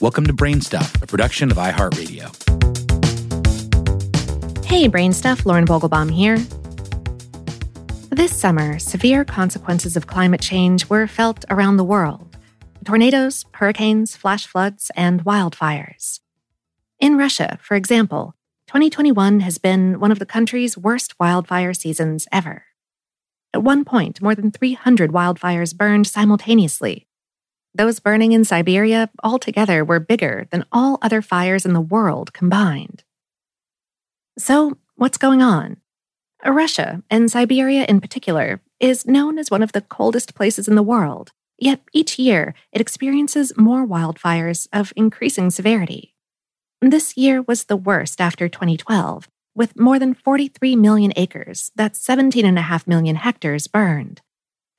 Welcome to Brainstuff, a production of iHeartRadio. Hey, Brainstuff, Lauren Vogelbaum here. This summer, severe consequences of climate change were felt around the world tornadoes, hurricanes, flash floods, and wildfires. In Russia, for example, 2021 has been one of the country's worst wildfire seasons ever. At one point, more than 300 wildfires burned simultaneously, those burning in Siberia altogether were bigger than all other fires in the world combined. So, what's going on? Russia, and Siberia in particular, is known as one of the coldest places in the world, yet each year it experiences more wildfires of increasing severity. This year was the worst after 2012, with more than 43 million acres, that's 17.5 million hectares, burned.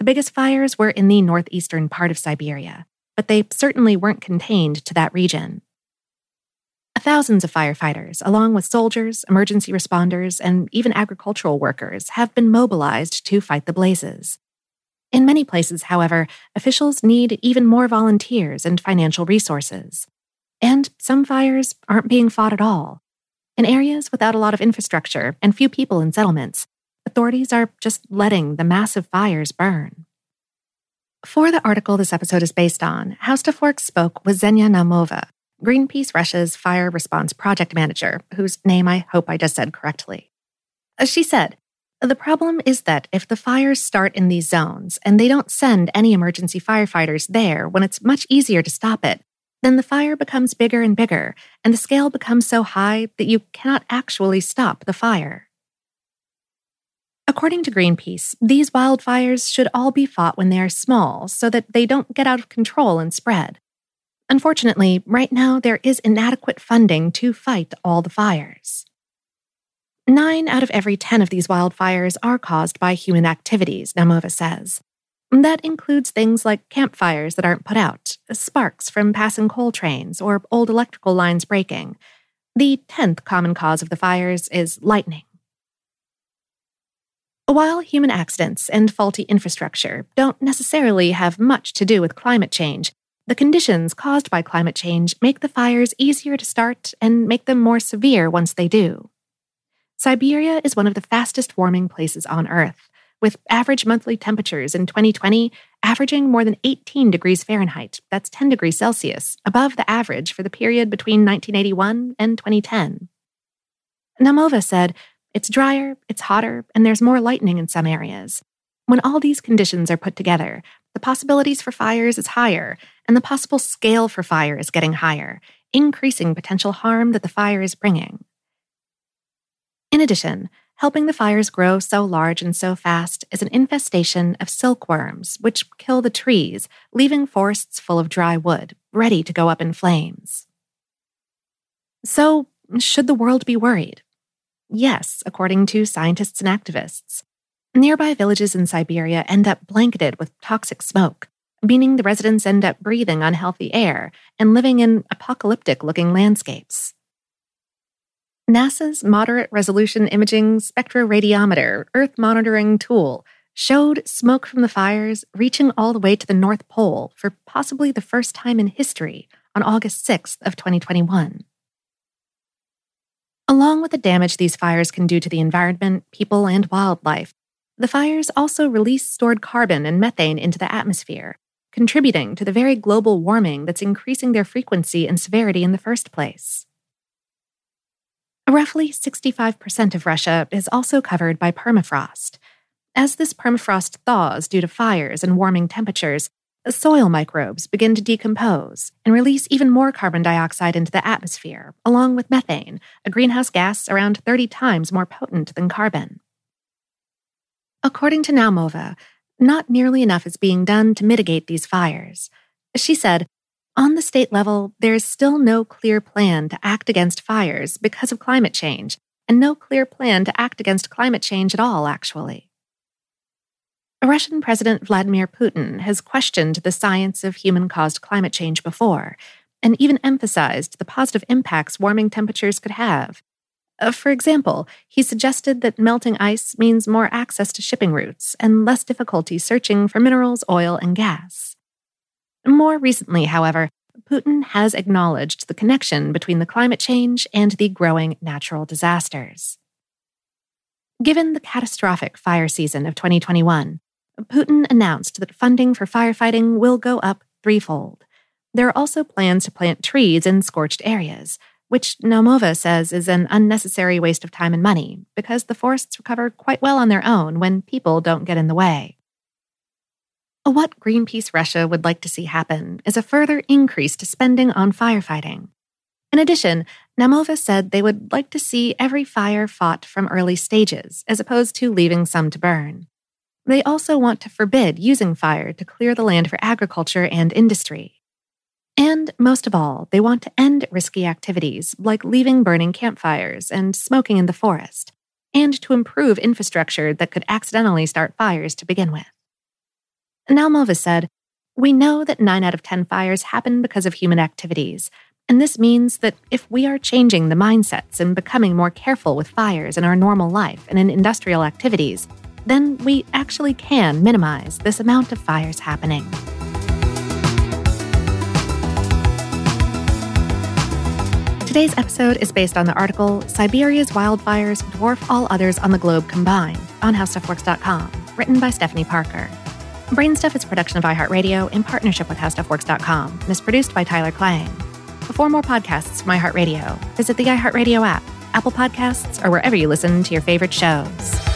The biggest fires were in the northeastern part of Siberia, but they certainly weren't contained to that region. Thousands of firefighters, along with soldiers, emergency responders, and even agricultural workers, have been mobilized to fight the blazes. In many places, however, officials need even more volunteers and financial resources. And some fires aren't being fought at all. In areas without a lot of infrastructure and few people in settlements, authorities are just letting the massive fires burn. For the article this episode is based on, HowStuffWorks spoke with Xenia Naumova, Greenpeace Russia's fire response project manager, whose name I hope I just said correctly. As she said, the problem is that if the fires start in these zones and they don't send any emergency firefighters there when it's much easier to stop it, then the fire becomes bigger and bigger, and the scale becomes so high that you cannot actually stop the fire. According to Greenpeace, these wildfires should all be fought when they are small so that they don't get out of control and spread. Unfortunately, right now there is inadequate funding to fight all the fires. Nine out of every 10 of these wildfires are caused by human activities, Naumova says. That includes things like campfires that aren't put out, sparks from passing coal trains, or old electrical lines breaking. The 10th common cause of the fires is lightning. While human accidents and faulty infrastructure don't necessarily have much to do with climate change, the conditions caused by climate change make the fires easier to start and make them more severe once they do. Siberia is one of the fastest warming places on Earth, with average monthly temperatures in 2020 averaging more than 18 degrees Fahrenheit, that's 10 degrees Celsius, above the average for the period between 1981 and 2010. Naumova said it's drier, it's hotter, and there's more lightning in some areas. When all these conditions are put together, the possibilities for fires is higher, and the possible scale for fire is getting higher, increasing potential harm that the fire is bringing. In addition, helping the fires grow so large and so fast is an infestation of silkworms, which kill the trees, leaving forests full of dry wood, ready to go up in flames. So, should the world be worried? Yes, according to scientists and activists. Nearby villages in Siberia end up blanketed with toxic smoke, meaning the residents end up breathing unhealthy air and living in apocalyptic looking landscapes. NASA's Moderate Resolution Imaging Spectroradiometer Earth monitoring tool showed smoke from the fires reaching all the way to the North Pole for possibly the first time in history on August 6th of 2021. Along with the damage these fires can do to the environment, people, and wildlife, the fires also release stored carbon and methane into the atmosphere, contributing to the very global warming that's increasing their frequency and severity in the first place. Roughly 65% of Russia is also covered by permafrost. As this permafrost thaws due to fires and warming temperatures, soil microbes begin to decompose and release even more carbon dioxide into the atmosphere, along with methane, a greenhouse gas around 30 times more potent than carbon. According to Naumova, not nearly enough is being done to mitigate these fires. She said, on the state level, there is still no clear plan to act against fires because of climate change, and no clear plan to act against climate change at all, actually. Russian President Vladimir Putin has questioned the science of human caused climate change before, and even emphasized the positive impacts warming temperatures could have. Uh, for example, he suggested that melting ice means more access to shipping routes and less difficulty searching for minerals, oil, and gas. More recently, however, Putin has acknowledged the connection between the climate change and the growing natural disasters. Given the catastrophic fire season of 2021, Putin announced that funding for firefighting will go up threefold. There are also plans to plant trees in scorched areas, which Naumova says is an unnecessary waste of time and money because the forests recover quite well on their own when people don't get in the way. What Greenpeace Russia would like to see happen is a further increase to spending on firefighting. In addition, Naumova said they would like to see every fire fought from early stages, as opposed to leaving some to burn. They also want to forbid using fire to clear the land for agriculture and industry. And most of all, they want to end risky activities like leaving burning campfires and smoking in the forest, and to improve infrastructure that could accidentally start fires to begin with. Naumova said, We know that 9 out of 10 fires happen because of human activities, and this means that if we are changing the mindsets and becoming more careful with fires in our normal life and in industrial activities, then we actually can minimize this amount of fires happening. Today's episode is based on the article Siberia's Wildfires Dwarf All Others on the Globe Combined on HowStuffWorks.com, written by Stephanie Parker. Brainstuff is a production of iHeartRadio in partnership with HowStuffWorks.com and is produced by Tyler Klang. For more podcasts from iHeartRadio, visit the iHeartRadio app, Apple Podcasts, or wherever you listen to your favorite shows.